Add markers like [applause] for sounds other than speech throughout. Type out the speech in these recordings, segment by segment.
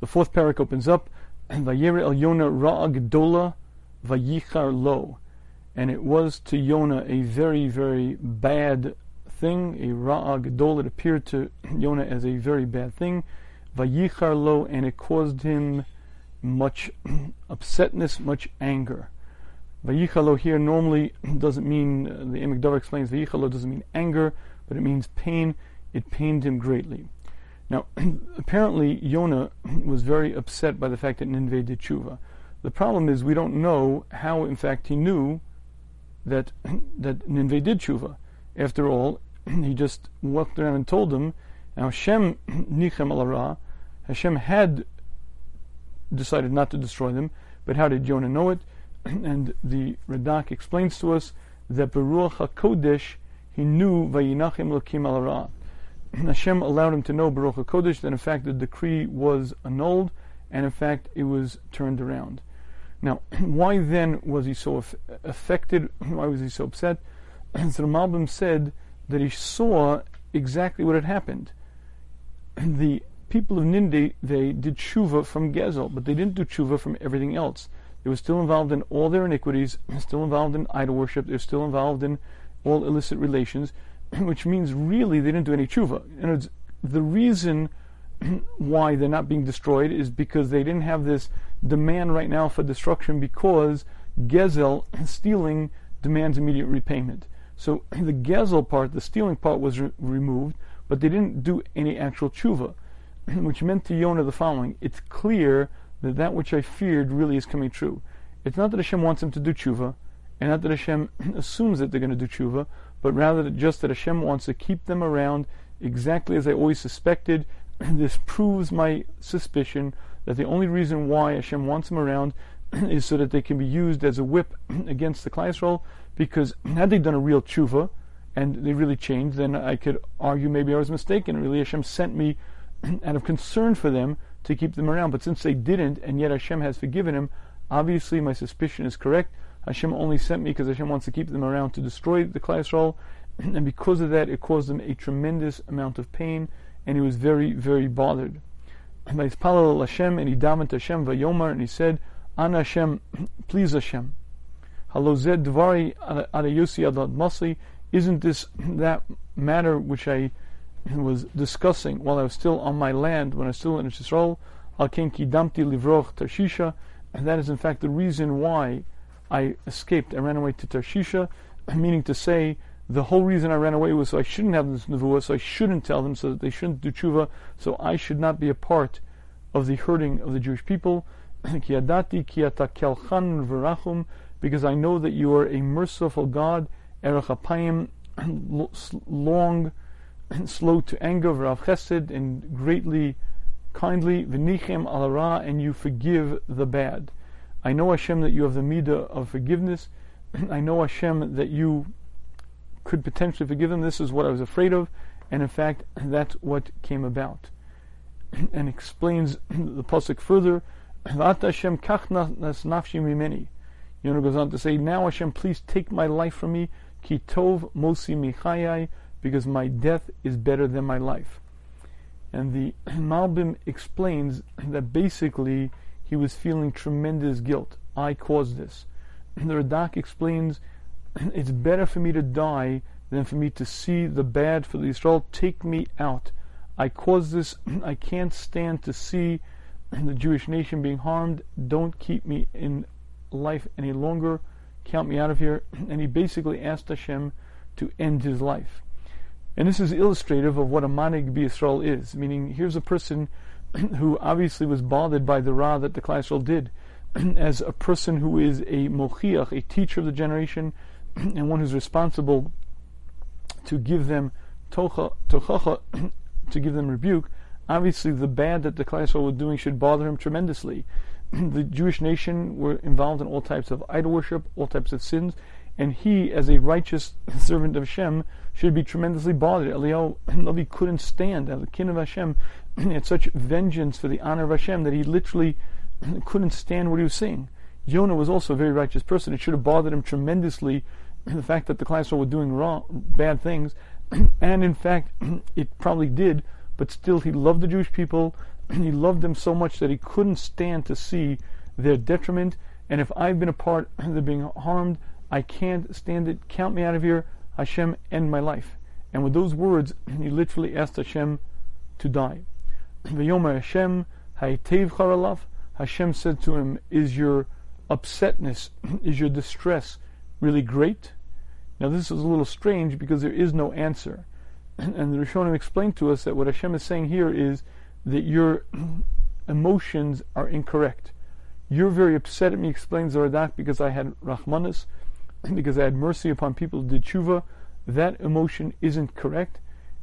The fourth parak opens up, [clears throat] Vayere el Yona ra'ag dola vayichar lo. And it was to Yona a very, very bad thing, a ra'ag dol. It appeared to [clears throat] Yona as a very bad thing. Vayichar lo, and it caused him much [clears throat] upsetness, much anger. Vayichalo here normally doesn't mean, uh, the Emek explains, Vayichalo doesn't mean anger, but it means pain. It pained him greatly. Now, [clears throat] apparently, Yonah [clears throat] was very upset by the fact that Nineveh did tshuva. The problem is we don't know how, in fact, he knew that [clears throat] that Nineveh did tshuva. After all, he just walked around and told them. Now, Hashem nichem alara, Hashem had decided not to destroy them, but how did Jonah know it? and the Radak explains to us that Beruach HaKodesh, he knew Vayinachim Lakim al [clears throat] Hashem allowed him to know Baruch HaKodesh that in fact the decree was annulled and in fact it was turned around. Now, [clears throat] why then was he so affected? [clears throat] Why was he so upset? And so Malbim said that he saw exactly what had happened. The people of Nineveh they did tshuva from Gezel, but they didn't do tshuva from everything else. They were still involved in all their iniquities, still involved in idol worship, they're still involved in all illicit relations, [clears throat] which means really they didn't do any tshuva. And the reason [clears throat] why they're not being destroyed is because they didn't have this demand right now for destruction because Gezel, [clears throat] stealing, demands immediate repayment. So the Gezel part, the stealing part, was re- removed, but they didn't do any actual tshuva, which meant to Yonah the following It's clear that that which I feared really is coming true. It's not that Hashem wants them to do tshuva, and not that Hashem assumes that they're going to do tshuva, but rather just that Hashem wants to keep them around exactly as I always suspected. [clears throat] this proves my suspicion that the only reason why Hashem wants them around [clears throat] is so that they can be used as a whip [clears throat] against the Klal because had they done a real tshuva, and they really changed, then I could argue maybe I was mistaken. Really, Hashem sent me out of concern for them to keep them around. But since they didn't, and yet Hashem has forgiven him, obviously my suspicion is correct. Hashem only sent me because Hashem wants to keep them around to destroy the Klal [clears throat] and because of that, it caused him a tremendous amount of pain, and he was very, very bothered. [clears throat] And he davened Hashem vayomar, and he said, Ana Hashem, [clears throat] please Hashem. Halozed dvari adayosi adad masi. Isn't this that matter which I was discussing while I was still on my land, when I was still in Israel, al ken kidamti livroch Tarshisha, and that is in fact the reason why I escaped. I ran away to Tarshisha, [clears throat] meaning to say, the whole reason I ran away was so I shouldn't have this nevuah, so I shouldn't tell them, so that they shouldn't do tshuva, so I should not be a part of the hurting of the Jewish people. [clears throat] Because I know that you are a merciful God, erachapayim, [clears throat] long, and slow to anger, v'rav chesed, and greatly kindly, v'nichem alara, and you forgive the bad. I know Hashem that you have the midah of forgiveness. [clears throat] I know Hashem that you could potentially forgive them. This is what I was afraid of, and in fact, [clears throat] that's what came about. [clears throat] and explains the pasuk further. Hashem nafshi mimeni. Yonah goes on to say, Now Hashem, please take my life from me. Ki tov mosi michayai, because my death is better than my life. And the Malbim explains that basically he was feeling tremendous guilt. I caused this. [clears throat] The Radak explains [clears throat] it's better for me to die than for me to see the bad for the Israel. Take me out. I caused this. [clears throat] I can't stand to see the Jewish nation being harmed. Don't keep me in life any longer. Count me out of here. And he basically asked Hashem to end his life. And this is illustrative of what a manig Yisrael is. Meaning, here's a person [clears throat] who obviously was bothered by the Ra that the Klal did, [clears throat] as a person who is a mochiach, a teacher of the generation, [clears throat] and one who's responsible to give them tocha, tochacha, to give them rebuke, obviously the bad that the Klal was doing should bother him tremendously. the Jewish nation were involved in all types of idol worship, all types of sins, and he, as a righteous servant of Hashem, should be tremendously bothered. Eliyahu Navi couldn't stand, as the king of Hashem, [clears throat] had such vengeance for the honor of Hashem that he literally [clears throat] couldn't stand what he was seeing. Jonah was also a very righteous person. It should have bothered him tremendously [clears throat] the fact that the Klal were doing wrong, bad things, and in fact, it probably did. but still he loved the Jewish people. he loved them so much that he couldn't stand to see their detriment. And if I've been a part of being harmed, I can't stand it. Count me out of here. Hashem, end my life. And with those words, he literally asked Hashem to die. V'yomer Hashem, charalav. Hashem said to him, is your upsetness, [clears throat] is your distress really great? Now this is a little strange because there is no answer. [clears throat] And the Rishonim explained to us that what Hashem is saying here is that your [clears throat] emotions are incorrect. You're very upset at me, explains Zaradak, because I had Rahmanas, because I had mercy upon people who did tshuva. That emotion isn't correct.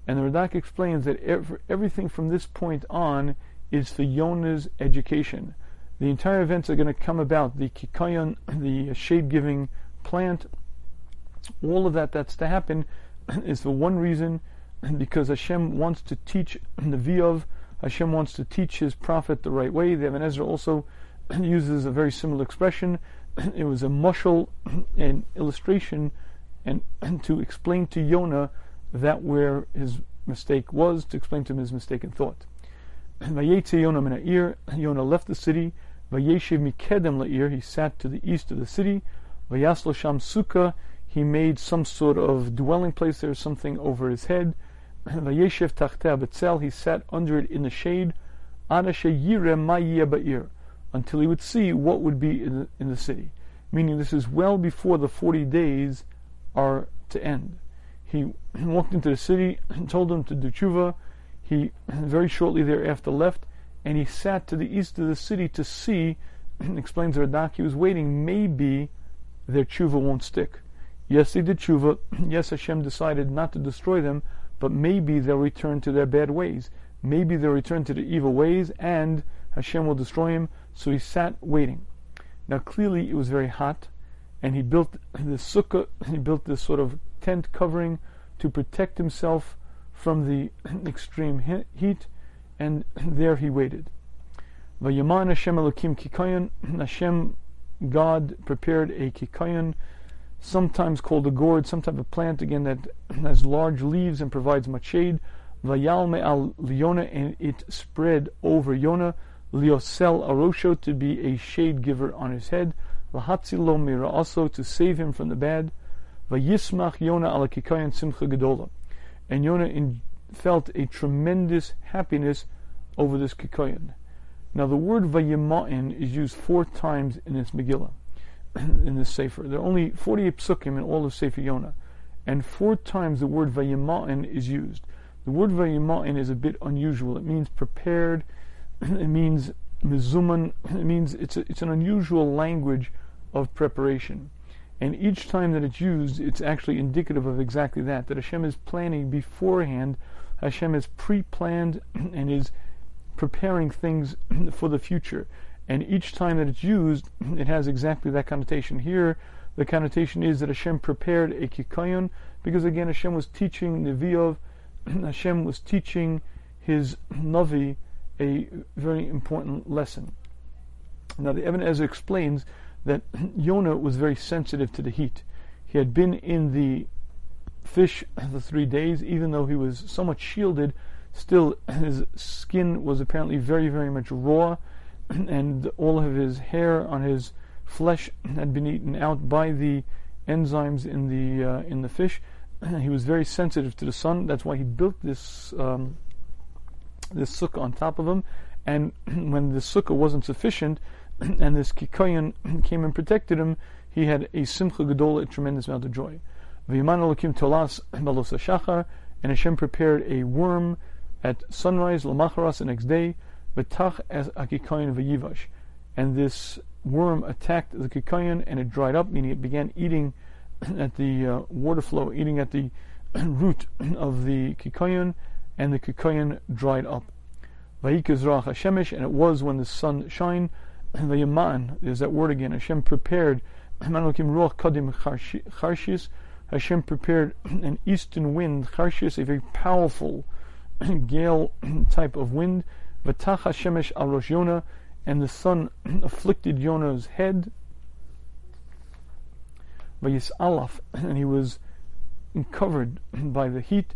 And the Radak explains that everything from this point on is for Yona's education. The entire events are going to come about the kikayon, [clears throat] the shade giving plant, all of that that's to happen [clears throat] is for one reason [clears throat] because Hashem wants to teach the Viov, Hashem wants to teach his prophet the right way. The Ezra also uses a very similar expression. It was a mushal, an illustration, and to explain to Yonah that where his mistake was, to explain to him his mistaken thought. [clears throat] Yonah Yonah left the city. He sat to the east of the city. He made some sort of dwelling place there, something over his head. [clears throat] Vayeshev tachtea betzel, he sat under it in the shade. Until he would see what would be in the, in the city. Meaning this is well before the 40 days are to end. He [clears throat] walked into the city and told them to do tshuva. He [clears throat] very shortly thereafter left, and he sat to the east of the city to see, [clears throat] explains Radak, he was waiting, maybe their tshuva won't stick. Yes, they did tshuva. Yes, Hashem decided not to destroy them, but maybe they'll return to their bad ways. Maybe they'll return to the evil ways, and Hashem will destroy him. So he sat waiting. Now, clearly, it was very hot, and he built this sukkah, he built this sort of tent covering to protect himself from the [clears throat] extreme heat, and [clears throat] there he waited. Vayaman Hashem Elokim Kikayan, [clears throat] Hashem, God prepared a kikayan, sometimes called a gourd, some type of plant again that has large leaves and provides much shade. Vayalme al Yona, and it spread over Yona. Liosel arosho to be a shade giver on his head. Lahatzilo mira also to save him from the bad. Vayismach Yona ala kikayan simcha gedola. And Yona in, felt a tremendous happiness over this kikayan. Now the word vayima'in is used four times in this Megillah, [clears throat] in this Sefer. There are only 48 psukim in all of Sefer Yona, and four times the word vayima'in is used. The word vayima'in is a bit unusual. It means prepared, [clears throat] it means mizuman, [clears throat] it means it's, a, it's an unusual language of preparation. And each time that it's used, it's actually indicative of exactly that, that Hashem is planning beforehand, Hashem has pre-planned [clears throat] and is preparing things [clears throat] for the future. And each time that it's used, [clears throat] it has exactly that connotation. Here, the connotation is that Hashem prepared a kikayon, because again, Hashem was teaching Nevi'ov, Hashem was teaching his Navi a very important lesson. Now, the Ibn Ezra explains that Yonah was very sensitive to the heat. He had been in the fish the three days, even though he was somewhat shielded, still his skin was apparently very, very much raw, [clears throat] and all of his hair on his flesh had been eaten out by the enzymes in the uh, in the fish. [clears throat] he was very sensitive to the sun. That's why he built this um, this sukkah on top of him. And [clears throat] when the sukkah wasn't sufficient, [clears throat] and this kikayan [clears throat] came and protected him, he had a simcha gedola, a tremendous amount of joy. V'yiman alokim tolas [clears throat] balos shachar, and Hashem prepared a worm at sunrise, lamacharas, the next day, v'tach as akikayan v'yivash, and this worm attacked the kikayan and it dried up, meaning it began eating at the uh, water flow, eating at the root of the kikayan, and the kikayan dried up. Vayikazrach Hashemish, and it was when the sun shined, [clears throat] Vayaman, there's that word again, Hashem prepared, [clears throat] Hashem prepared an eastern wind, Charshis, a very powerful [clears throat] gale type of wind, Vatach Hashemesh al Rosh Yonah, and the sun afflicted Yonah's head, Vayis Alaf, and he was covered by the heat,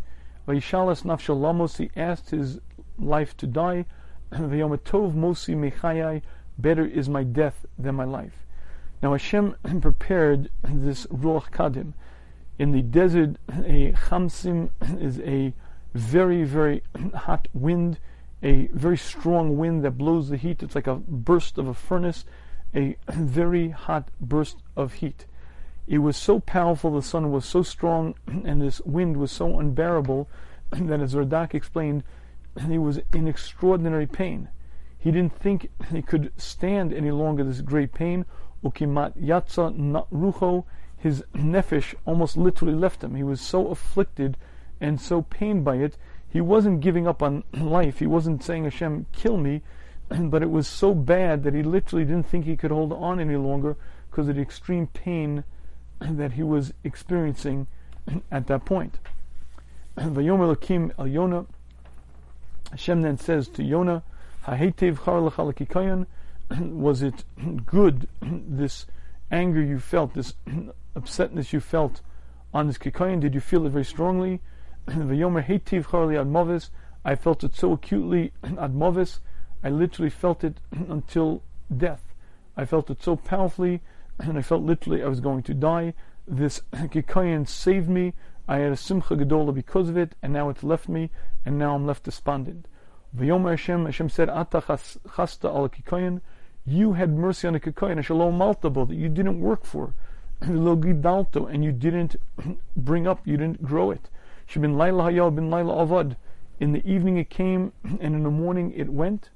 Vayishalas Nafshal Lamos, he asked his life to die. V'yom tov mosi mechayai, better is my death than my life. Now Hashem [clears throat] prepared this Ruach Kadim. In the desert, a Chamsin [clears throat] is a very, very [clears throat] hot wind, a very strong wind that blows the heat. It's like a burst of a furnace, a very hot burst of heat. It was so powerful, the sun was so strong, and this wind was so unbearable that, as Radak explained, he was in extraordinary pain. He didn't think he could stand any longer this great pain. Ukimat yatsa rucho, his nefesh almost literally left him. He was so afflicted and so pained by it. He wasn't giving up on [clears throat] life. He wasn't saying, Hashem, kill me. [clears throat] But it was so bad that he literally didn't think he could hold on any longer because of the extreme pain [clears throat] that he was experiencing at that point. Vayomer Lakim El Yonah. Hashem then says to Yonah, [clears throat] was it [clears throat] good, [clears throat] this anger you felt, this upsetness you felt on this kikayan? Did you feel it very strongly? The Yomer Hatev Khali Admovis I felt it so acutely admovis, I literally felt it until death. I felt it so powerfully, and I felt literally I was going to die. This kikayan saved me. I had a simcha gedola because of it, and now it's left me, and now I'm left despondent. V'yom Hashem, Hashem said, Ata chasta al kikoyin, you had mercy on the kikoyin, a shalom maltabo, that you didn't work for, [clears throat] lo gidalto, and you didn't [clears throat] bring up, you didn't grow it. Shebin laila hayal bin laila avad. In the evening it came, [clears throat] and in the morning it went.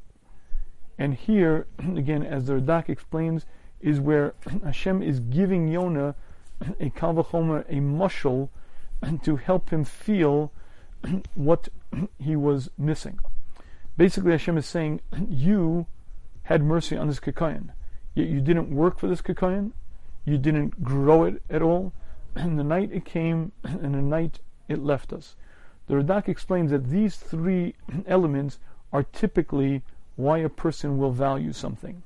And here, again, as the Radak explains, is where Hashem is giving Yonah a kalvachomer, a mushal, to help him feel what he was missing. Basically, Hashem is saying, [clears throat] you had mercy on this kikayan, yet you didn't work for this kikayan, you didn't grow it at all, [clears throat] and the night it came, [clears throat] and the night it left us. The Radak explains that these three elements are typically why a person will value something.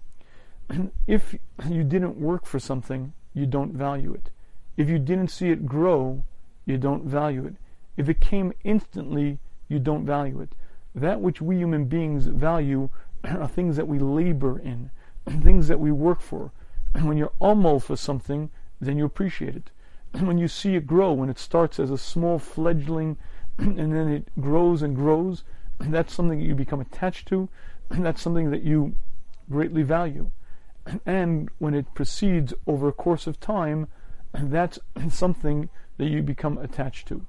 if you didn't work for something, you don't value it. If you didn't see it grow, you don't value it. If it came instantly, you don't value it that which we human beings value are things that we labor in, things that we work for. And when you're almost for something, then you appreciate it. And when you see it grow, when it starts as a small fledgling and then it grows and grows, that's something that you become attached to, and that's something that you greatly value. And when it proceeds over a course of time, that's something that you become attached to.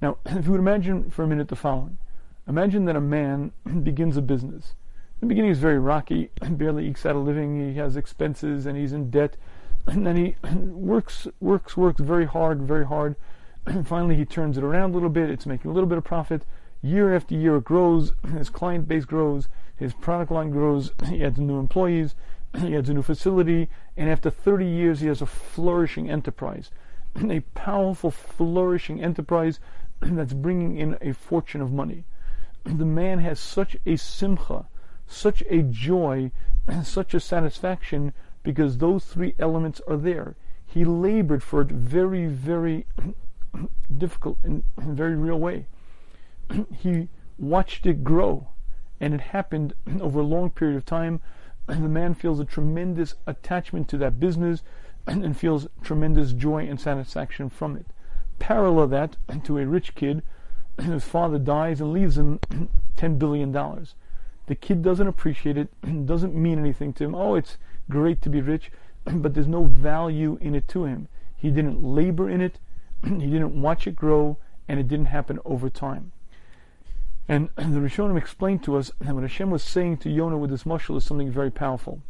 Now, if you would imagine for a minute the following Imagine that a man begins a business. In the beginning, is very rocky, barely ekes out a living, he has expenses, and he's in debt. And then he works, works, works very hard, very hard. And finally, he turns it around a little bit. It's making a little bit of profit. Year after year, it grows. His client base grows. His product line grows. He adds new employees. He adds a new facility. And after 30 years, he has a flourishing enterprise. A powerful, flourishing enterprise that's bringing in a fortune of money the man has such a simcha, such a joy, [clears throat] such a satisfaction because those three elements are there. He labored for it very, very [clears throat] difficult in a very real way. [clears throat] he watched it grow, and it happened over a long period of time. the man feels a tremendous attachment to that business and feels tremendous joy and satisfaction from it. Parallel that to a rich kid [clears throat] his father dies and leaves him [clears throat] $10 billion. The kid doesn't appreciate it, [clears throat] doesn't mean anything to him. Oh, it's great to be rich, but there's no value in it to him. He didn't labor in it, he didn't watch it grow, and it didn't happen over time. And the Rishonim explained to us that what Hashem was saying to Yonah with this mushal is something very powerful.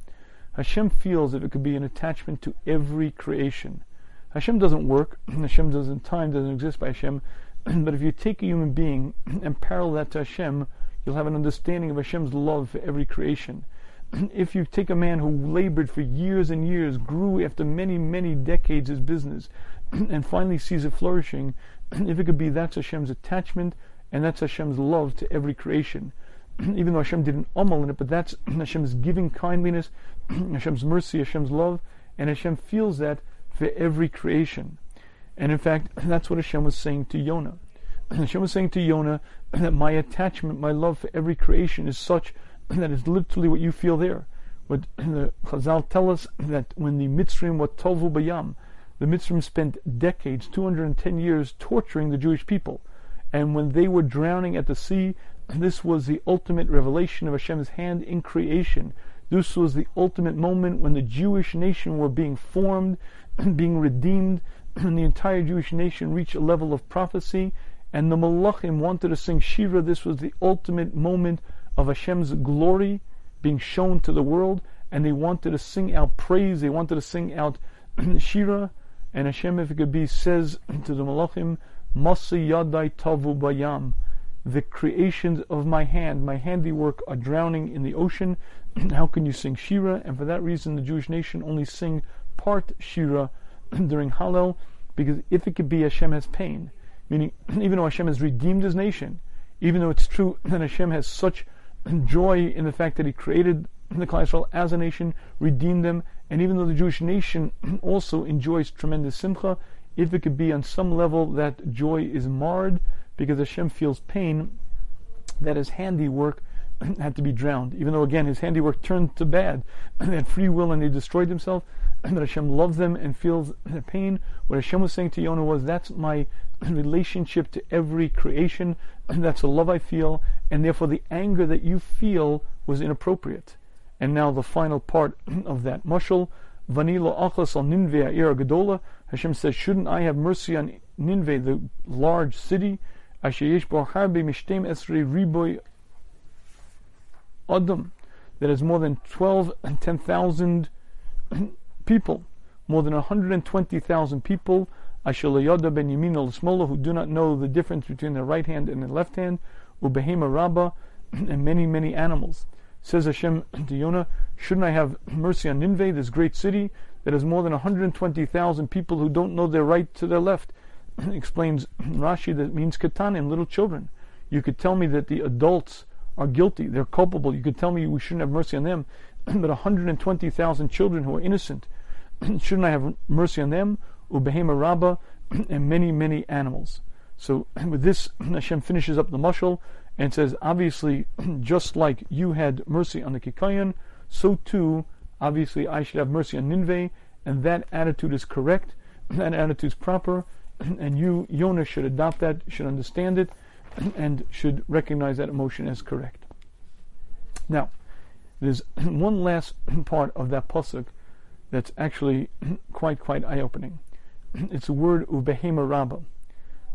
Hashem feels that it could be an attachment to every creation. Hashem doesn't work, Hashem doesn't, time doesn't exist by Hashem, [clears throat] but if you take a human being [clears throat] and parallel that to Hashem, you'll have an understanding of Hashem's love for every creation. [clears throat] if you take a man who labored for years and years, grew after many, many decades his business, and finally sees it flourishing, if it could be that's Hashem's attachment and that's Hashem's love to every creation. Even though Hashem didn't ummel in it, but that's Hashem's giving kindliness, Hashem's mercy, Hashem's love, and Hashem feels that for every creation. And in fact, that's what Hashem was saying to Yonah. [clears throat] Hashem was saying to Yonah, [clears throat] that my attachment, my love for every creation is such [clears throat] that it's literally what you feel there. What the Chazal tell us that when the Mitzrim were tovu bayam, the Mitzrim spent decades, 210 years, torturing the Jewish people. And when they were drowning at the sea, this was the ultimate revelation of Hashem's hand in creation. This was the ultimate moment when the Jewish nation were being formed, being redeemed, [clears throat] and the entire Jewish nation reached a level of prophecy. And the Malachim wanted to sing Shira. This was the ultimate moment of Hashem's glory being shown to the world, and they wanted to sing out praise. They wanted to sing out [clears throat] Shira. And Hashem, if it could be, says [clears throat] to the Malachim, Masi Yadai Tavu Bayam the creations of my hand, my handiwork, are drowning in the ocean. How can you sing Shira? And for that reason, the Jewish nation only sing part Shira [coughs] during Hallel, because if it could be, Hashem has pain. Meaning, [coughs] even though Hashem has redeemed his nation, even though it's true [coughs] that Hashem has such joy in the fact that He created the Klal Yisrael as a nation, redeemed them, and even though the Jewish nation also enjoys tremendous simcha, if it could be on some level that joy is marred, because Hashem feels pain that his handiwork had to be drowned. Even though, again, his handiwork turned to bad, they had free will and they destroyed themselves, [clears throat] that Hashem loves them and feels [clears throat] their pain. What Hashem was saying to Yonah was, That's my [clears throat] relationship to every creation, and that's the love I feel, and therefore the anger that you feel was inappropriate. And now the final part of that. Mashal, Vanilo Achas al Ninveh Ira Gadola, Hashem says, Shouldn't I have mercy on Ninveh, the large city? Riboy adam, that is more than 12 and 10,000 people, more than 120,000 people, Asher yoda ben yamin al who do not know the difference between their right hand and their left hand, ubehema rabba, [clears throat] and many, many animals. Says Hashem [clears throat] to Yonah, shouldn't I have mercy on Nineveh, this great city that has more than 120,000 people who don't know their right to their left? [clears throat] explains Rashi that means katanim, little children. You could tell me that the adults are guilty, they're culpable. You could tell me we shouldn't have mercy on them, but 120,000 children who are innocent, [coughs] shouldn't I have mercy on them? Ubehema Rabba, [coughs] and many, many animals. So [coughs] with this, Hashem finishes up the mushal and says, obviously, just like you had mercy on the Kikayan, so too, obviously, I should have mercy on Ninveh, and that attitude is correct, that attitude is proper, and you, Yonah, should adopt that, should understand it, and should recognize that emotion as correct. Now, there's one last part of that pasuk that's actually [clears throat] quite, quite eye-opening. [clears throat] It's the word ubehema rabba.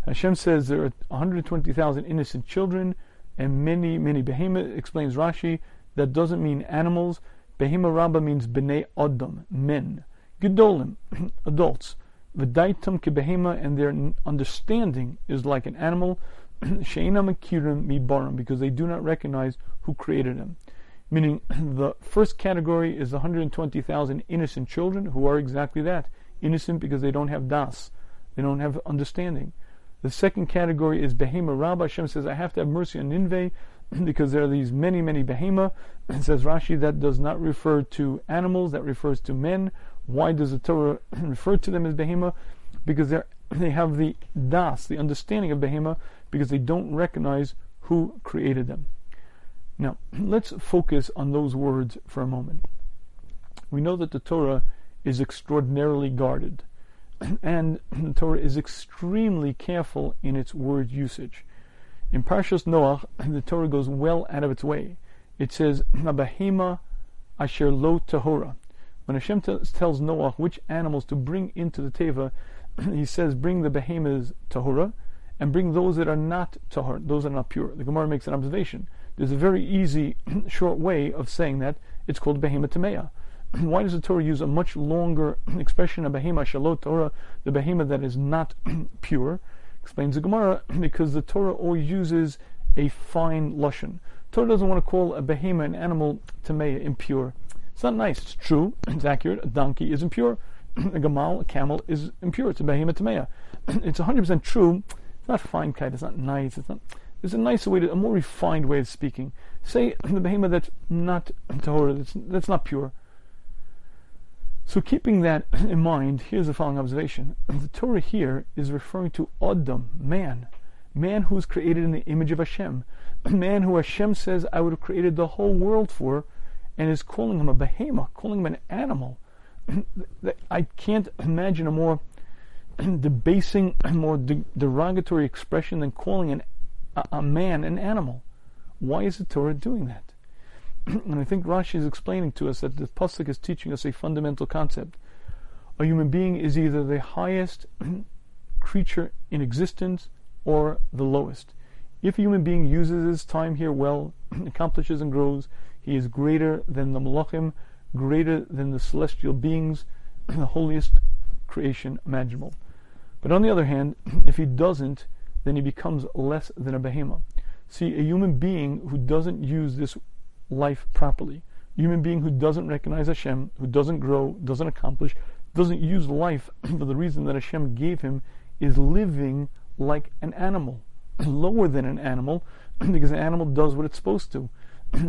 Hashem says there are 120,000 innocent children and many, many behema. Explains Rashi that doesn't mean animals. Behema rabba means bnei adam, men, gedolim, [clears throat] adults. V'daitam kebehema, and their understanding is like an animal. Sheina makirim mibarim, because they do not recognize who created them. Meaning, [clears throat] the first category is 120,000 innocent children who are exactly that innocent because they don't have das, they don't have understanding. The second category is behema rabba. Hashem says, I have to have mercy on Ninveh [clears throat] because there are these many, many behema. [clears throat] It says Rashi that does not refer to animals, that refers to men why does the Torah refer to them as behema? Because they they have the das, the understanding of behema, because they don't recognize who created them. Now, [clears throat] let's focus on those words for a moment. We know that the Torah is extraordinarily guarded, [clears throat] and [clears throat] the Torah is extremely careful in its word usage. In Parshas Noach, the Torah goes well out of its way. It says, "Bahema asher lo tahora," When Hashem t- tells Noah which animals to bring into the teva, he says, bring the behemoths tahora, and bring those that are not tahor, those that are not pure. The Gemara makes an observation. There's a very easy, [clears throat] short way of saying that. It's called behemoth tameya. [clears throat] Why does the Torah use a much longer [clears throat] expression of behemoth shalot Torah, the behemoth that is not pure? Explains the Gemara, because the Torah always uses a fine lashon. Torah doesn't want to call a behemoth, an animal, tameya, impure. It's not nice. It's true. It's accurate. A donkey is impure. a gamal, a camel, is impure. It's a behemoth tamea. It's 100% true. It's not fine kite. It's not nice. It's not. There's a nicer way, to, a more refined way of speaking. Say [clears throat] the behemoth that's not [clears throat] tahora, that's, that's not pure. So keeping that [clears throat] in mind, here's the following observation. The Torah here is referring to Adam, man. man who is created in the image of Hashem, man who Hashem says I would have created the whole world for, and is calling him a behemoth, calling him an animal. I can't imagine a more debasing, more de- derogatory expression than calling an, a, man an animal. Why is the Torah doing that? [clears throat] and I think Rashi is explaining to us that the pasuk is teaching us a fundamental concept. A human being is either the highest [clears throat] creature in existence or the lowest. If a human being uses his time here well, [clears throat] accomplishes and grows, he is greater than the malachim, greater than the celestial beings, the holiest creation imaginable. But on the other hand, if he doesn't, then he becomes less than a behemoth. See, a human being who doesn't use this life properly, a human being who doesn't recognize Hashem, who doesn't grow, doesn't accomplish, doesn't use life [clears throat] for the reason that Hashem gave him, is living like an animal, [clears throat] lower than an animal, [clears throat] because an animal does what it's supposed to.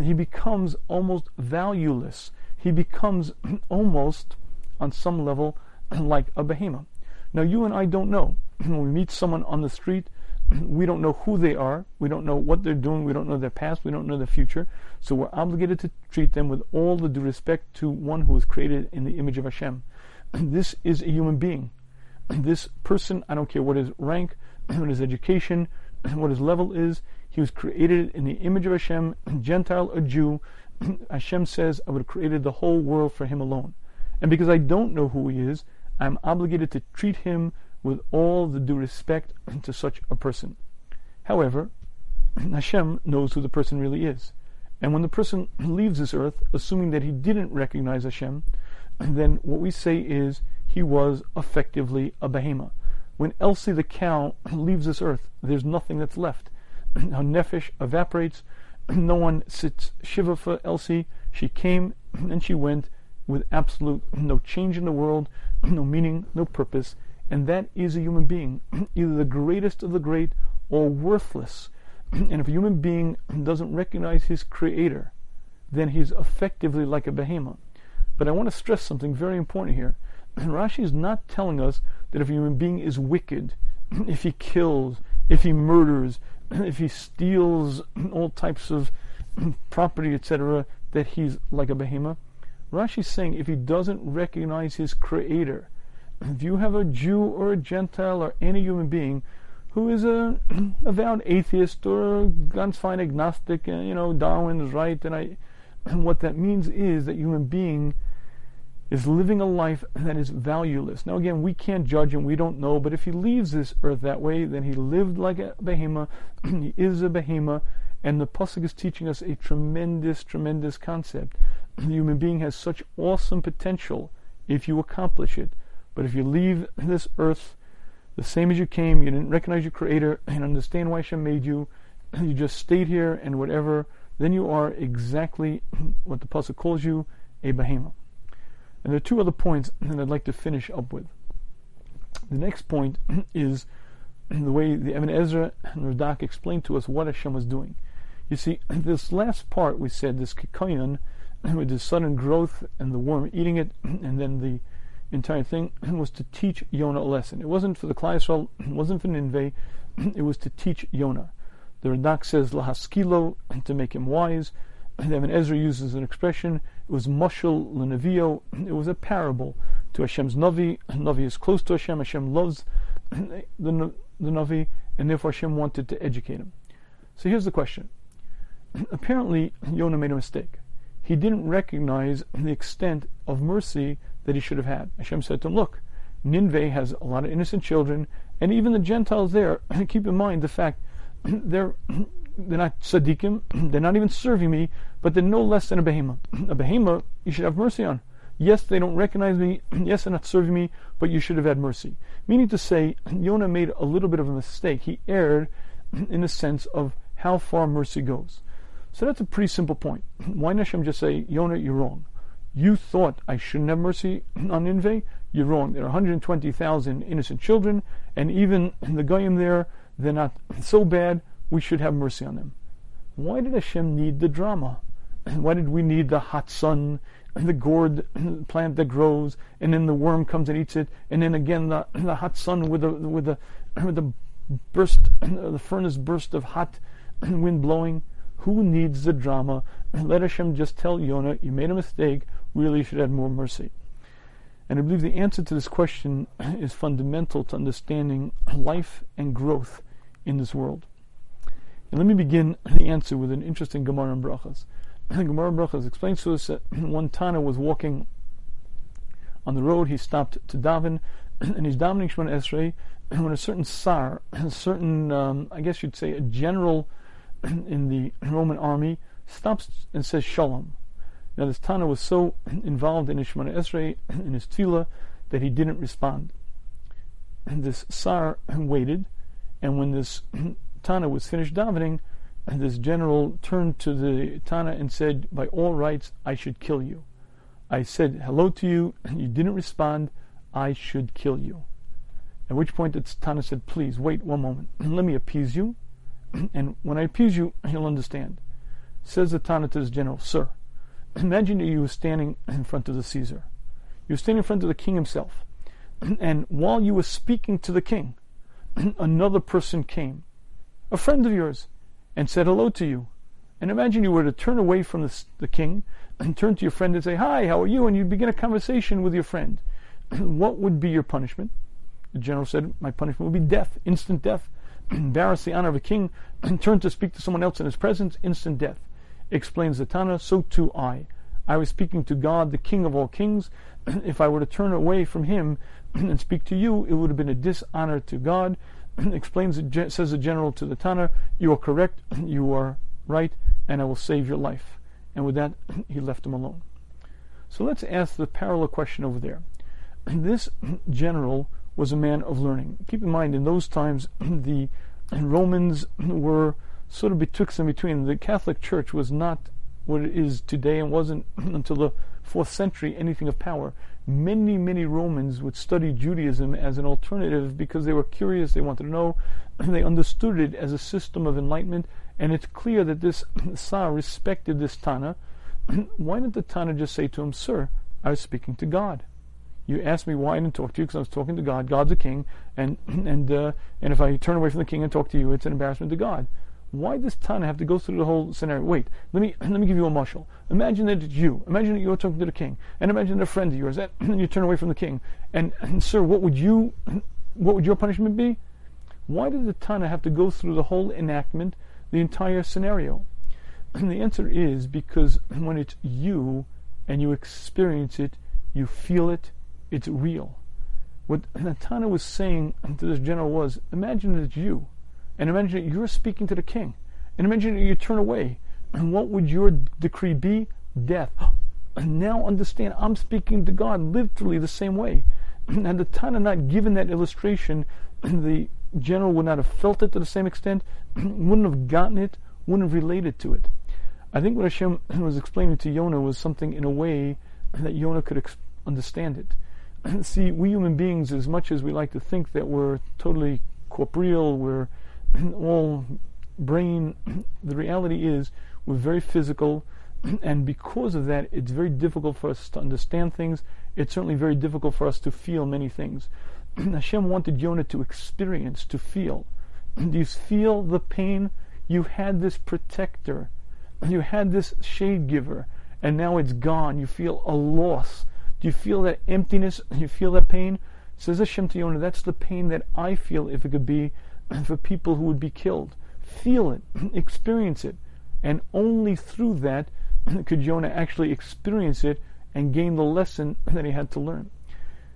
he becomes almost valueless. He becomes almost, on some level, like a behemoth. Now, you and I don't know. when we meet someone on the street, [coughs] we don't know who they are. We don't know what they're doing. We don't know their past. We don't know their future. So we're obligated to treat them with all the due respect to one who was created in the image of Hashem. [coughs] This is a human being. [coughs] This person, I don't care what his rank, what his education, what his level is, he was created in the image of Hashem, Gentile or Jew. Hashem says, I would have created the whole world for him alone. And because I don't know who he is, I'm obligated to treat him with all the due respect [clears throat] to such a person. However, [clears throat] Hashem knows who the person really is. And when the person [clears throat] leaves this earth, assuming that he didn't recognize Hashem, then what we say is he was effectively a behemoth. When Elsie the cow leaves this earth, there's nothing that's left. Her nefesh evaporates. No one sits shiva for Elsie. She came and she went with absolute no change in the world, no meaning, no purpose, and that is a human being, [clears throat] either the greatest of the great or worthless. [clears throat] And if a human being [clears throat] doesn't recognize his creator, then he's effectively like a behemoth. But I want to stress something very important here. Rashi is not telling us that if a human being is wicked, if he kills, if he murders, if he steals all types of property, etc., that he's like a behemoth. Rashi is saying if he doesn't recognize his creator, [clears throat] if you have a Jew or a Gentile or any human being who is a [clears throat] avowed atheist or a ganz fine agnostic, and you know Darwin is right, and I, and [clears throat] what that means is that human being is living a life that is valueless. Now again, we can't judge him, we don't know, but if he leaves this earth that way, then he lived like a behemoth, he is a behemoth, and the Pasuk is teaching us a tremendous, tremendous concept. The human being has such awesome potential if you accomplish it. But if you leave this earth the same as you came, you didn't recognize your Creator and understand why Hashem made you, [clears throat] you just stayed here and whatever, then you are exactly [clears throat] what the Pasuk calls you, a behemoth. And there are two other points [clears throat] that I'd like to finish up with. The next point is the way the Ibn Ezra and Radak explained to us what Hashem was doing. You see, this last part we said, this kikayon, with the sudden growth and the worm eating it, and then the entire thing [clears throat] was to teach Yonah a lesson. It wasn't for the Klal Yisrael, [clears throat] it wasn't for Ninveh, [clears throat] it was to teach Yonah. The Radak says lahaskilo to make him wise. And Ibn Ezra uses an expression. It was mushal lenavio. It was a parable to Hashem's navi. Navi is close to Hashem. Hashem loves the, the navi, and therefore Hashem wanted to educate him. So here's the question. Apparently, Yonah made a mistake. He didn't recognize the extent of mercy that he should have had. Hashem said to him, Look, Nineveh has a lot of innocent children, and even the Gentiles there, [clears throat] keep in mind the fact [clears throat] they're [clears throat] they're not tzaddikim, they're not even serving me, but they're no less than a behemoth. A behemoth you should have mercy on. Yes, they don't recognize me, yes, they're not serving me, but you should have had mercy. Meaning to say, Yonah made a little bit of a mistake. He erred in the sense of how far mercy goes. So that's a pretty simple point. Why not Hashem just say, Yonah, you're wrong? You thought I shouldn't have mercy on Nineveh? You're wrong. There are 120,000 innocent children, and even the Goyim there, they're not so bad, we should have mercy on them. Why did Hashem need the drama? Why did we need the hot sun, the gourd plant that grows, and then the worm comes and eats it, and then again the, the hot sun with the, with the, with the burst, the furnace burst of hot wind blowing. Who needs the drama? Let Hashem just tell Yonah, you made a mistake, really you should have more mercy. And I believe the answer to this question [clears throat] is fundamental to understanding life and growth in this world. And let me begin [clears throat] the answer with an interesting Gemara in Brachas. [clears throat] Gemara Brachas explains to us that one Tana was walking on the road, he stopped to daven, and he's davening Shemon Esrei, and when a certain Tsar, a certain, um, I guess you'd say, a general [clears throat] in the Roman army, stops and says Shalom. Now this Tana was so [clears throat] involved in his Shemon Esrei, [clears throat] in his Tefillah, that he didn't respond. And this Tsar waited, and when this Tana was finished davening, this general turned to the Tana and said, By all rights, I should kill you. I said hello to you, and you didn't respond, I should kill you. At which point the Tana said, Please wait one moment, let me appease you, [clears throat] and when I appease you, he'll understand. Says the Tana to his general, Sir, [clears throat] imagine that you were standing [clears throat] in front of the Caesar. You were standing in front of the king himself, and while you were speaking to the king, another person came, a friend of yours, and said hello to you. And imagine you were to turn away from the, the king and turn to your friend and say, Hi, how are you? And you begin a conversation with your friend. what would be your punishment? The general said, My punishment would be death, instant death. Embarrass the honor of a king, [clears throat] and turn to speak to someone else in his presence, instant death. Explains the Tana, so too I. I was speaking to God, the King of all kings. [clears throat] if I were to turn away from him [clears throat] and speak to you, it would have been a dishonor to God. Explains, says the general to the Tana, You are correct, you are right, and I will save your life. And with that, he left him alone. So let's ask the parallel question over there. This general was a man of learning. Keep in mind, in those times, [clears throat] the Romans were sort of betwixt and between. The Catholic Church was not what it is today and wasn't [clears throat] until the fourth century anything of power. Many, many Romans would study Judaism as an alternative because they were curious, they wanted to know, [clears throat] they understood it as a system of enlightenment, and it's clear that this Tsar respected this Tana. why didn't the Tana just say to him, Sir, I was speaking to God? You asked me why I didn't talk to you because I was talking to God. God's a king, and [clears throat] and uh, and if I turn away from the king and talk to you, it's an embarrassment to God. Why does Tana have to go through the whole scenario? Wait, let me [clears throat] let me give you a marshal. Imagine that it's you. Imagine that you're talking to the king, and imagine that a friend of yours, that [clears throat] you turn away from the king. And, and sir, what would you, what would your punishment be? Why did the Tana have to go through the whole enactment, the entire scenario? And the answer is because when it's you and you experience it, you feel it, it's real. What Natana was saying to this general was, imagine it's you and imagine that you're speaking to the king. And imagine that you turn away. And what would your decree be? Death. And [gasps] now understand, I'm speaking to God literally the same way. [clears throat] Had the Tana not given that illustration, [clears throat] the general would not have felt it to the same extent, [clears throat] wouldn't have gotten it, wouldn't have related to it. I think what Hashem was explaining to Yonah was something in a way that Yonah could ex- understand it. [clears throat] See, we human beings, as much as we like to think that we're totally corporeal, we're [clears throat] all brain, [clears throat] the reality is we're very physical, and because of that, it's very difficult for us to understand things. It's certainly very difficult for us to feel many things. Hashem wanted Jonah to experience, to feel. Do you feel the pain? You had this protector, you had this shade giver, and now it's gone. You feel a loss. Do you feel that emptiness? Do you feel that pain? Says Hashem to Jonah, that's the pain that I feel if it could be [clears throat] for people who would be killed. Feel it, [clears throat] experience it, and only through that [clears throat] could Jonah actually experience it and gain the lesson that he had to learn.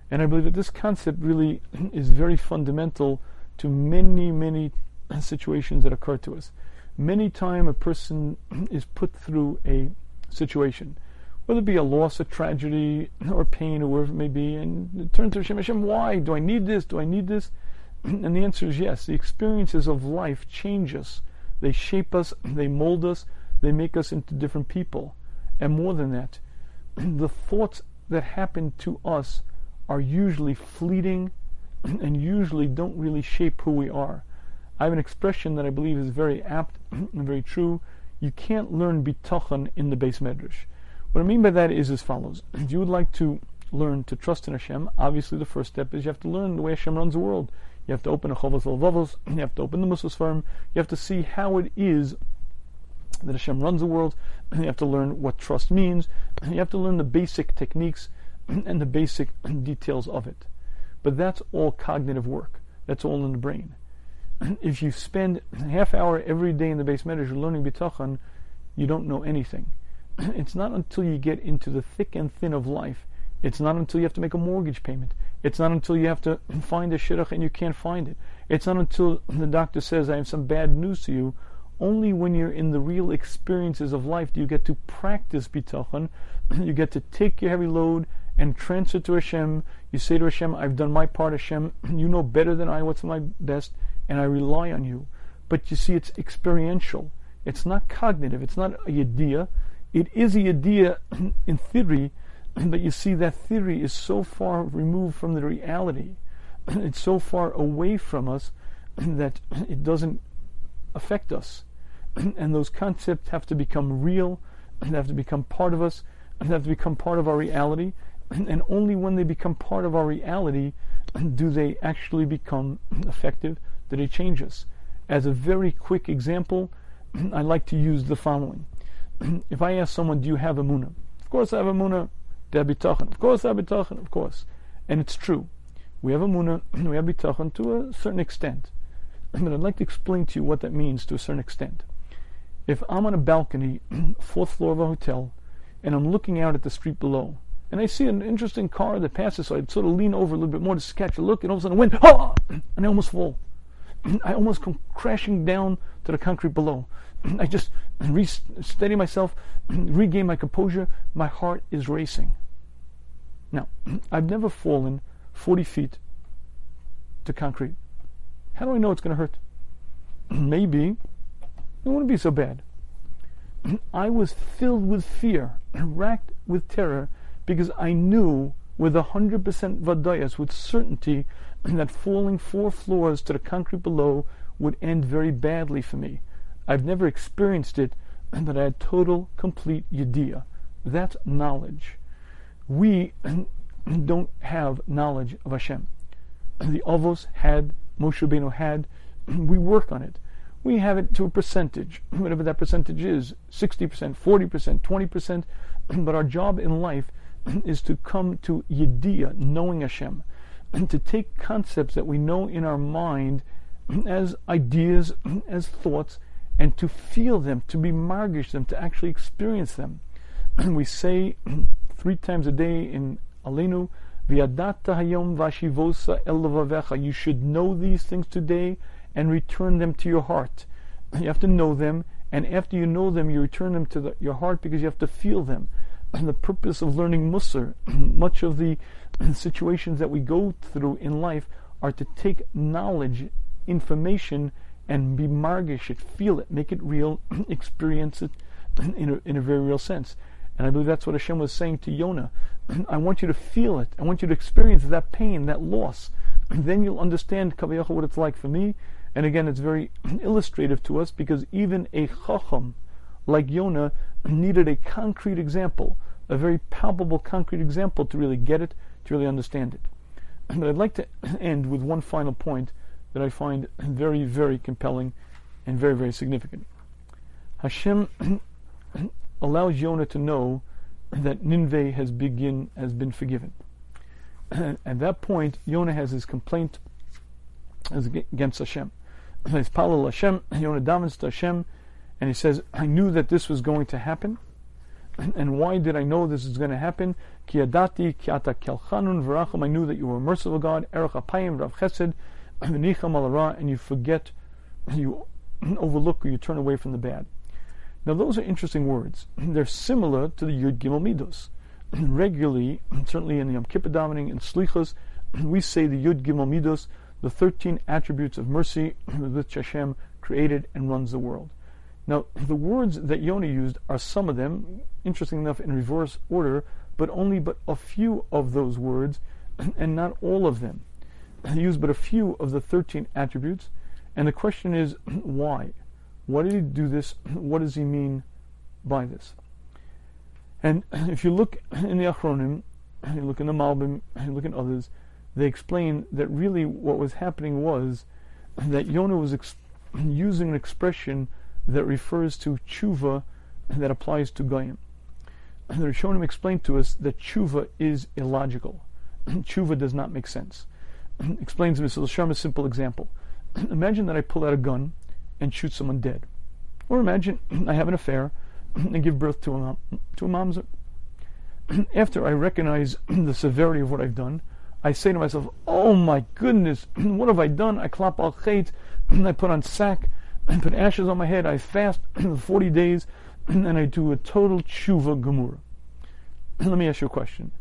And I believe that this concept really is very fundamental to many, many situations that occur to us. Many time a person is put through a situation, whether it be a loss, a tragedy, or pain, or whatever it may be, and turn to Hashem, Hashem, why? Do I need this? Do I need this? [clears throat] And the answer is yes. The experiences of life change us. They shape us, they mold us, they make us into different people. And more than that, [clears throat] the thoughts that happen to us are usually fleeting [clears throat] and usually don't really shape who we are. I have an expression that I believe is very apt and very true. You can't learn bitachon in the beis medrash. What I mean by that is as follows. [clears throat] If you would like to learn to trust in Hashem, obviously the first step is you have to learn the way Hashem runs the world. You have to open a Chovos Levavos. [clears throat] You have to open the Musas firm. You have to see how it is that Hashem runs the world. [clears throat] You have to learn what trust means. And you have to learn the basic techniques and the basic details of it. But that's all cognitive work. That's all in the brain. If you spend half hour every day in the beis medrash learning bitachon, you don't know anything. [clears throat] It's not until you get into the thick and thin of life. It's not until you have to make a mortgage payment. It's not until you have to [clears throat] find a shidduch and you can't find it. It's not until [clears throat] the doctor says, I have some bad news to you. Only when you're in the real experiences of life do you get to practice bitachon. You get to take your heavy load and transfer to Hashem. You say to Hashem, I've done my part, Hashem. You know better than I what's my best, and I rely on you. But you see, it's experiential. It's not cognitive. It's not a idea. It is a idea in theory, but you see, that theory is so far removed from the reality. It's so far away from us that it doesn't affect us. And those concepts have to become real, they have to become part of us, they have to become part of our reality, and only when they become part of our reality do they actually become effective, do they change us. As a very quick example, I like to use the following. [clears throat] if I ask someone, do you have emunah? Of course I have emunah. Of course I have bitachon, of course. And it's true. We have emunah, [clears throat] we have bitachon to a certain extent. [clears throat] But I'd like to explain to you what that means to a certain extent. If I'm on a balcony, fourth floor of a hotel, and I'm looking out at the street below, and I see an interesting car that passes, so I'd sort of lean over a little bit more to catch a look, and all of a sudden, wind, oh! and I almost fall. I almost come crashing down to the concrete below. I just steady myself, [clears throat] regain my composure. My heart is racing. Now, [clears throat] I've never fallen 40 feet to concrete. How do I know it's going to hurt? [clears throat] Maybe it wouldn't be so bad. I was filled with fear, racked with terror, because I knew with a hundred percent vadayas, with certainty, that falling four floors to the concrete below would end very badly for me. I've never experienced it, [clears throat] but I had total, complete yediyah. That's knowledge. We [clears throat] don't have knowledge of Hashem. The Avos had, Moshe Rabbeinu had, [clears throat] we work on it. We have it to a percentage, whatever that percentage is 60%, 40%, 20%. But our job in life is to come to Yediyah, knowing Hashem, and to take concepts that we know in our mind as ideas, as thoughts, and to feel them, to be margish them, to actually experience them. [clears throat] we say [clears throat] three times a day in Alenu, Viadata hayom vashivosa el You should know these things today and return them to your heart. [clears throat] You have to know them, and after you know them, you return them to the, your heart because you have to feel them. And the purpose of learning Musar, much of the situations that we go through in life are to take knowledge, information, and be margish it, feel it, make it real, [clears throat] experience it [clears throat] in a, in a very real sense. And I believe that's what Hashem was saying to Yonah. [clears throat] I want you to feel it. I want you to experience that pain, that loss. then you'll understand Kavayach what it's like for me. And again, it's very illustrative to us because even a chacham like Yonah needed a concrete example, a very palpable concrete example to really get it, to really understand it. But I'd like to end with one final point that I find very, very compelling and very, very significant. Hashem [clears throat] allows Yonah to know that Nineveh has begin has been forgiven. [clears throat] At that point, Yonah has his complaint against Hashem. [clears throat] He's Palal Hashem, Yonah davens to Hashem, and he says, I knew that this was going to happen. And why did I know this is going to happen? Ki adati ki ata kelchanun. I knew that you were a merciful God, erech apayim rav chesed, [clears throat] and you forget, [clears throat] you [clears throat] overlook or you turn away from the bad. Now, those are interesting words. They're similar to the Yud Gimel Midos. Regularly, certainly in the Yom Kippur davening and Slichos, we say the Yud Gimel Midos, the 13 attributes of mercy which Hashem created and runs the world. Now, the words that Yonah used are some of them, interesting enough, in reverse order, but only but a few of those words, and not all of them used but a few of the 13 attributes. And the question is, why? Why did he do this? What does he mean by this? And if you look in the Achronim, you look in the Malbim, you look in others, they explain that really what was happening was that Yonah was using an expression that refers to tshuva that applies to Goyim. The Rishonim explained to us that tshuva is illogical. tshuva does not make sense. Explains Mesillas Yesharim a simple example. Imagine that I pull out a gun and shoot someone dead. Or imagine I have an affair and give birth to a, to a mamzer. After I recognize the severity of what I've done, I say to myself, oh my goodness, what have I done? I clap al chait, I put on sack, I put ashes on my head, I fast 40 days, and I do a total tshuva gemura. Let me ask you a question.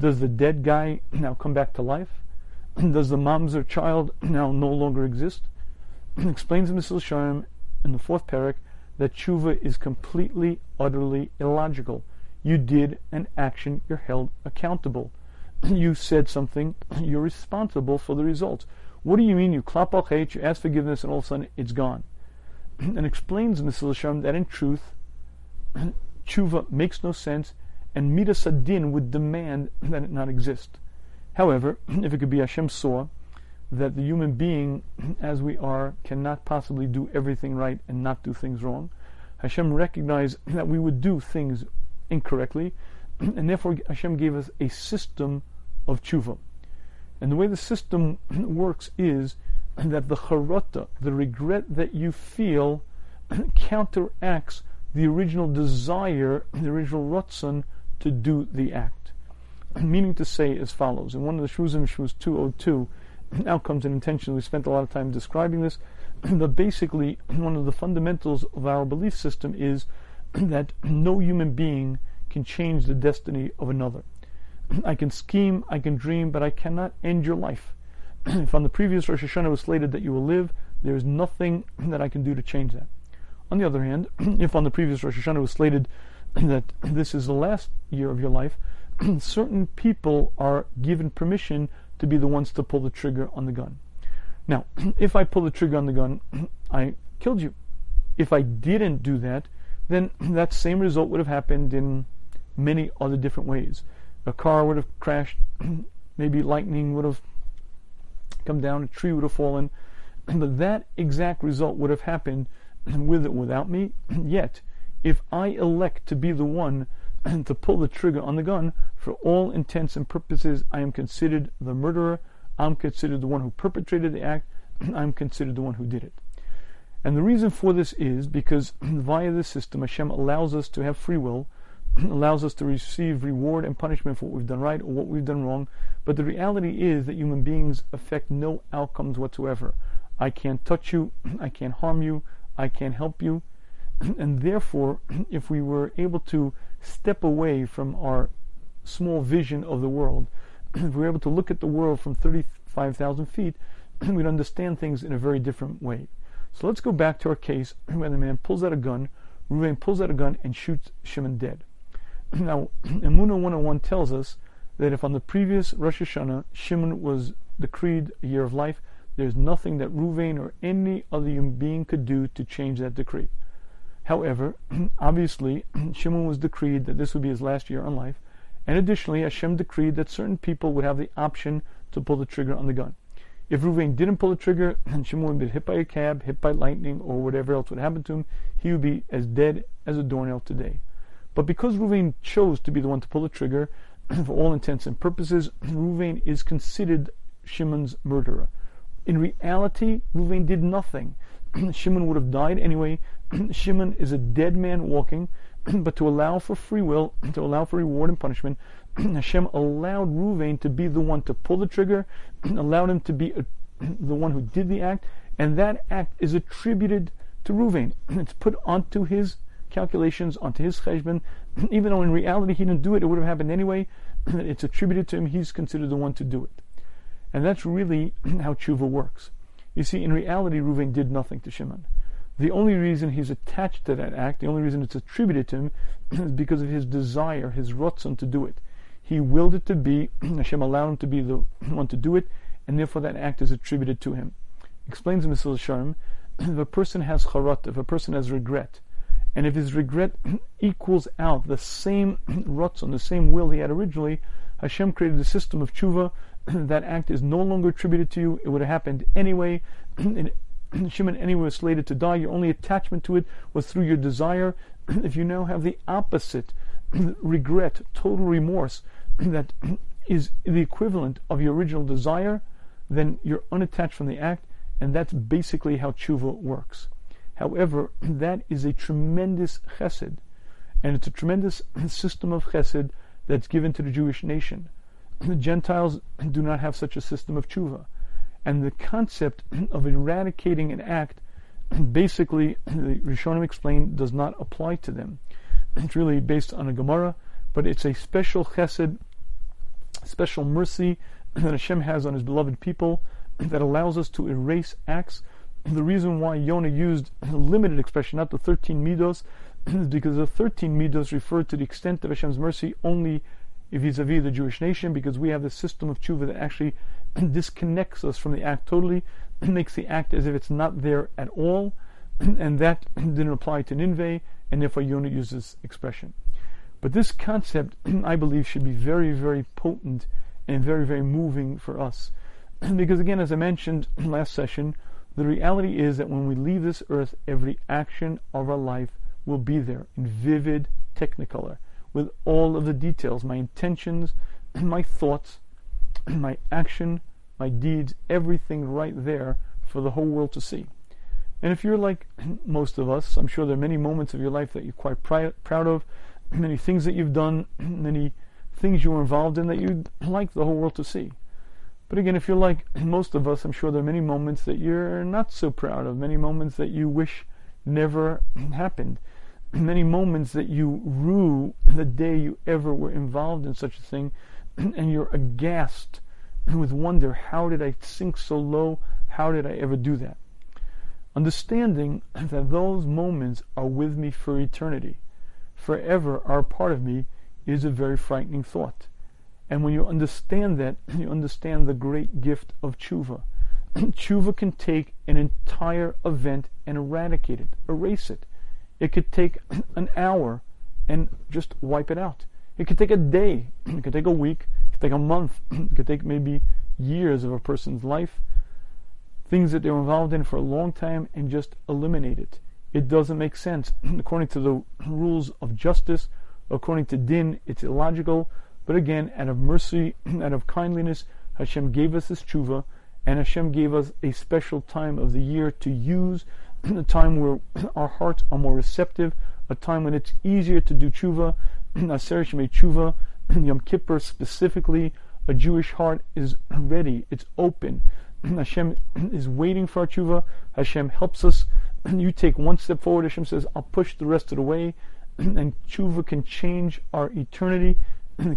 Does the dead guy now come back to life? Does the mamzer child now no longer exist? [clears throat] Explains in Mesillas Yesharim in the fourth perek that tshuva is completely, utterly illogical. You did an action, you're held accountable. [clears throat] You said something, [clears throat] you're responsible for the results. What do you mean you clap al you ask forgiveness, and all of a sudden it's gone? And explains Mesillas Yesharim that in truth, tshuva makes no sense, and midas hadin would demand that it not exist. However, [clears throat] if it could be Hashem saw that the human being, [clears throat] as we are, cannot possibly do everything right and not do things wrong, Hashem recognized [clears throat] that we would do things incorrectly, and therefore Hashem gave us a system of tshuva. And the way the system works is that the charata, the regret that you feel, counteracts the original desire, the original ratzon to do the act. Meaning to say as follows. In one of the Shmuzim, Shmuz 202, outcomes [clears throat] and intentions, we spent a lot of time describing this, [clears throat] but basically, [clears throat] one of the fundamentals of our belief system is that no human being can change the destiny of another. I can scheme, I can dream, but I cannot end your life. if on the previous Rosh Hashanah was slated that you will live, there is nothing that I can do to change that. On the other hand, if on the previous Rosh Hashanah was slated that this is the last year of your life, [clears throat] certain people are given permission to be the ones to pull the trigger on the gun. Now, [clears throat] if I pull the trigger on the gun, [clears throat] I killed you. If I didn't do that, then that same result would have happened in many other different ways. A car would have crashed, maybe lightning would have come down, a tree would have fallen, but that exact result would have happened with it without me. Yet, if I elect to be the one [clears throat] to pull the trigger on the gun, for all intents and purposes, I am considered the murderer. I'm considered the one who perpetrated the act. [clears throat] I'm considered the one who did it. And the reason for this is because [clears throat] via this system, Hashem allows us to have free will, allows us to receive reward and punishment for what we've done right or what we've done wrong. But the reality is that human beings affect no outcomes whatsoever. I can't touch you, I can't harm you, I can't help you. And therefore, if we were able to step away from our small vision of the world, [clears throat] if we were able to look at the world from 35,000 feet, [clears throat] we'd understand things in a very different way. So let's go back to our case [clears throat] where the man pulls out a gun, Ruvain pulls out a gun and shoots Shimon dead. Now, Emunah 101 tells us that if on the previous Rosh Hashanah Shimon was decreed a year of life, there's nothing that Ruvain or any other human being could do to change that decree. However, [clears throat] obviously, [clears throat] Shimon was decreed that this would be his last year on life, and additionally, Hashem decreed that certain people would have the option to pull the trigger on the gun. If Ruvain didn't pull the trigger, [clears throat] and Shimon would be hit by a cab, hit by lightning, or whatever else would happen to him, he would be as dead as a doornail today. But because Ruvain chose to be the one to pull the trigger, for all intents and purposes, Ruvain is considered Shimon's murderer. In reality, Ruvain did nothing. Shimon would have died anyway. Shimon is a dead man walking, but to allow for free will, to allow for reward and punishment, Hashem allowed Ruvain to be the one to pull the trigger, allowed him to be a, the one who did the act, and that act is attributed to Ruvain. It's put onto his calculations, onto his cheshbon, even though in reality he didn't do it, it would have happened anyway. It's attributed to him, he's considered the one to do it. And that's really how tshuva works. You see, in reality, Reuven did nothing to Shimon. The only reason he's attached to that act, the only reason it's attributed to him, [clears throat] is because of his desire, his rotzon to do it. He willed it to be, [clears throat] Hashem allowed him to be the [clears throat] one to do it, and therefore that act is attributed to him. Explains Mesillas Yesharim, if a person has charot, if a person has regret, and if his regret equals out the same rotzon, the same will he had originally, Hashem created a system of tshuva that act is no longer attributed to you. It would have happened anyway. [clears throat] Shimon anyway was slated to die. Your only attachment to it was through your desire. [clears throat] if you now have the opposite, [clears throat] regret, total remorse, that is the equivalent of your original desire, then you're unattached from the act, and that's basically how tshuva works. However, that is a tremendous chesed, and it's a tremendous system of chesed that's given to the Jewish nation. The Gentiles do not have such a system of tshuva. And the concept [clears throat] of eradicating an act, [clears throat] basically, [clears throat] the Rishonim explained, does not apply to them. It's really based on a Gemara, but it's a special chesed, special mercy that Hashem has on His beloved people that allows us to erase acts. The reason why Yonah used limited expression, not the 13 midos, is because the 13 midos refer to the extent of Hashem's mercy only vis-a-vis the Jewish nation, because we have the system of tshuva that actually disconnects us from the act totally, [clears throat] makes the act as if it's not there at all, [clears throat] and that [clears throat] didn't apply to Ninveh, and therefore Yonah uses this expression. But this concept, I believe, should be very, very potent and very, very moving for us. because again, as I mentioned last session, the reality is that when we leave this earth, every action of our life will be there in vivid technicolor with all of the details, my intentions, my thoughts, [clears throat] my action, my deeds, everything right there for the whole world to see. And if you're like [clears throat] most of us, I'm sure there are many moments of your life that you're quite pri- proud of, [clears throat] many things that you've done, many things you were involved in that you'd like the whole world to see. But again, if you're like most of us, I'm sure there are many moments that you're not so proud of, many moments that you wish never happened many moments that you rue the day you ever were involved in such a thing, [clears throat] and you're aghast [clears throat] with wonder how did I sink so low? How did I ever do that? Understanding [clears throat] that those moments are with me for eternity, forever are a part of me, is a very frightening thought. And when you understand that, you understand the great gift of tshuva. tshuva can take an entire event and eradicate it, erase it. It could take an hour and just wipe it out. It could take a day. [clears throat] It could take a week. It could take a month. [clears throat] It could take maybe years of a person's life. Things that they're involved in for a long time and just eliminate it. It doesn't make sense. [clears throat] According to the rules of justice, according to din, it's illogical. But again, out of mercy, out of kindliness, Hashem gave us this tshuva, and Hashem gave us a special time of the year to use a time where our hearts are more receptive, a time when it's easier to do tshuva, Aseres Yemei tshuva, Yom Kippur specifically, a Jewish heart is ready, it's open. Hashem is waiting for our tshuva. Hashem helps us. You take one step forward. Hashem says, "I'll push the rest of the way," and tshuva can change our eternity,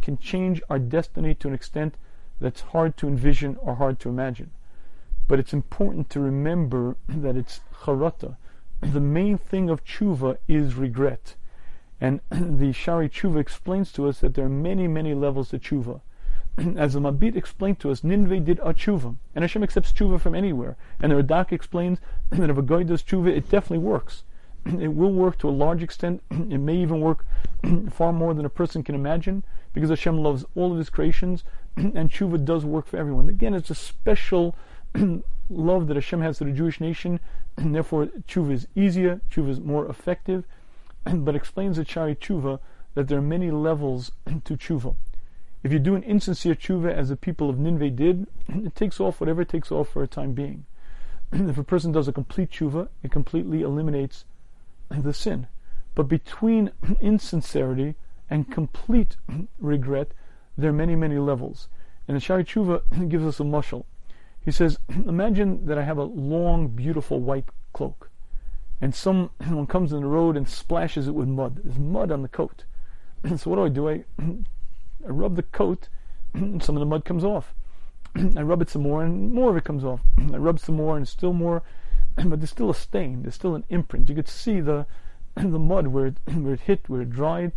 can change our destiny to an extent that's hard to envision or hard to imagine. But it's important to remember that it's charata. The main thing of tshuva is regret. And [clears throat] the Shaarei Tshuva explains to us that there are many, many levels to tshuva. [clears throat] As the Mabit explained to us, Ninveh did a tshuva, and Hashem accepts tshuva from anywhere. And the Radak explains [clears throat] that if a guy does tshuva, it definitely works. It will work to a large extent. It may even work far more than a person can imagine, because Hashem loves all of His creations, and tshuva does work for everyone. Again, it's a special love that Hashem has to the Jewish nation, and therefore tshuva is easier, tshuva is more effective, [clears throat] but explains the Shaarei tshuva that there are many levels [clears throat] to tshuva. If you do an insincere tshuva as the people of Nineveh did, [clears throat] it takes off whatever it takes off for a time being. if a person does a complete tshuva, it completely eliminates the sin. But between insincerity and complete regret, there are many, many levels. And the Shaarei Tshuva gives us a mushal. He says, Imagine that I have a long, beautiful white cloak, and someone comes in the road and splashes it with mud. There's mud on the coat. so what do I do? I, I rub the coat, and some of the mud comes off. I rub it some more, and more of it comes off. I rub some more, and still more, but there's still a stain. There's still an imprint. You could see the the mud where it, where it hit, where it dried.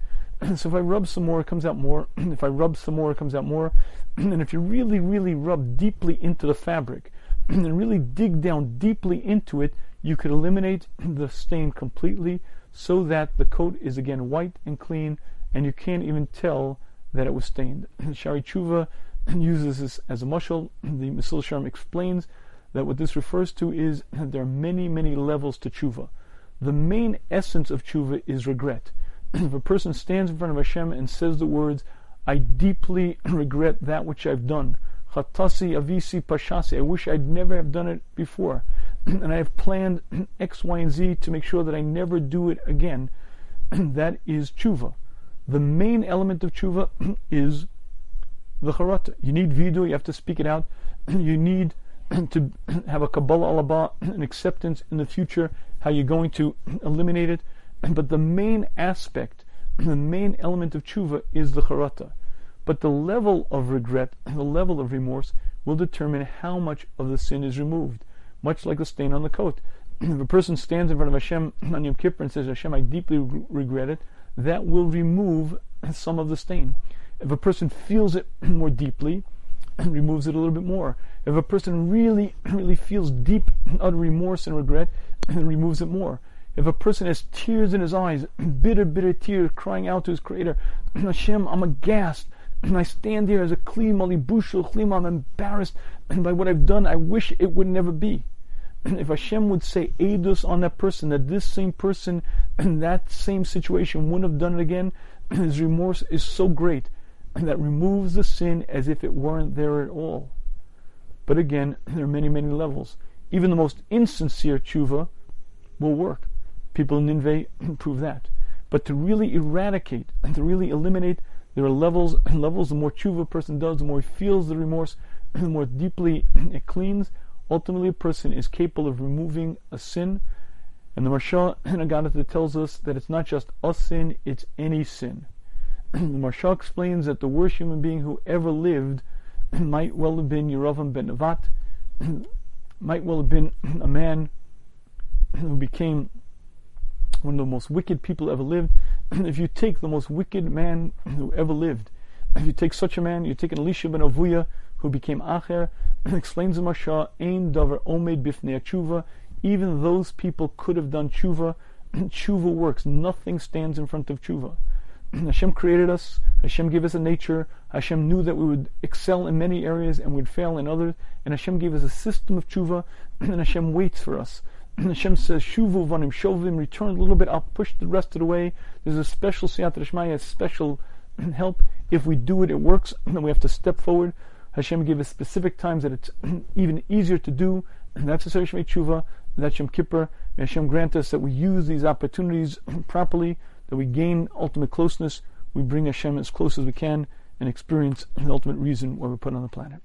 so if I rub some more, it comes out more. if I rub some more, it comes out more. and if you really, really rub deeply into the fabric and really dig down deeply into it, you could eliminate [clears throat] the stain completely so that the coat is again white and clean and you can't even tell that it was stained. [clears throat] Shaarei Tshuva [clears throat] uses this as a mushal. The Mesillas Yesharim explains that what this refers to is there are many, many levels to tshuva. The main essence of tshuva is regret. if a person stands in front of Hashem and says the words, I deeply regret that which I've done. Chatasi avisi pashasi. I wish I'd never have done it before. And I have planned X, Y, and Z to make sure that I never do it again. that is tshuva. The main element of tshuva is the charata. You need vidu, you have to speak it out. you need to have a Kabbalah alaba, an acceptance in the future, how you're going to eliminate it. But the main aspect, the main element of tshuva is the charata. But the level of regret, the level of remorse, will determine how much of the sin is removed. Much like the stain on the coat. if a person stands in front of Hashem on Yom Kippur and says, Hashem, I deeply regret it, that will remove some of the stain. If a person feels it more deeply, and removes it a little bit more. If a person really, really feels deep utter remorse and regret, it removes it more. If a person has tears in his eyes, bitter, bitter tears, crying out to his Creator, Hashem, I'm aghast. And I stand here as a kli malibushal klima. I'm embarrassed by what I've done. I wish it would never be. If Hashem would say edus on that person, that this same person in that same situation wouldn't have done it again, [clears throat] his remorse is so great that removes the sin as if it weren't there at all. But again, [clears throat] there are many, many levels. Even the most insincere tshuva will work. People in [clears throat] prove that. But to really eradicate and to really eliminate, there are levels and levels. The more tshuva a person does, the more he feels the remorse, more deeply it cleans. Ultimately, a person is capable of removing a sin. And the Maharsha Agadata tells us that it's not just a sin, it's any sin. the Maharsha explains that the worst human being who ever lived might well have been Yeravam ben Nevat, might well have been a man who became one of the most wicked people ever lived. if you take the most wicked man who ever lived, if you take such a man, you take an Elisha ben Avuya, who became Acher, [clears throat] explains the Maharsha, Ein davar omed bifnei tshuva, even those people could have done tshuva. [clears throat] tshuva works. Nothing stands in front of tshuva. [clears throat] Hashem created us. Hashem gave us a nature. Hashem knew that we would excel in many areas and we'd fail in others. And Hashem gave us a system of tshuva, and Hashem waits for us. Hashem says, Shuvu vanim shovim, return a little bit, I'll push the rest of the way. There's a special siyat a special help. If we do it, it works, and we have to step forward. Hashem gave us specific times that it's [clears throat] even easier to do, and [clears throat] that's the Shemay Tshuva, that's Yom Kippur. May Hashem grant us that we use these opportunities [clears throat] properly, that we gain ultimate closeness, we bring Hashem as close as we can, and experience the ultimate reason why we're put on the planet.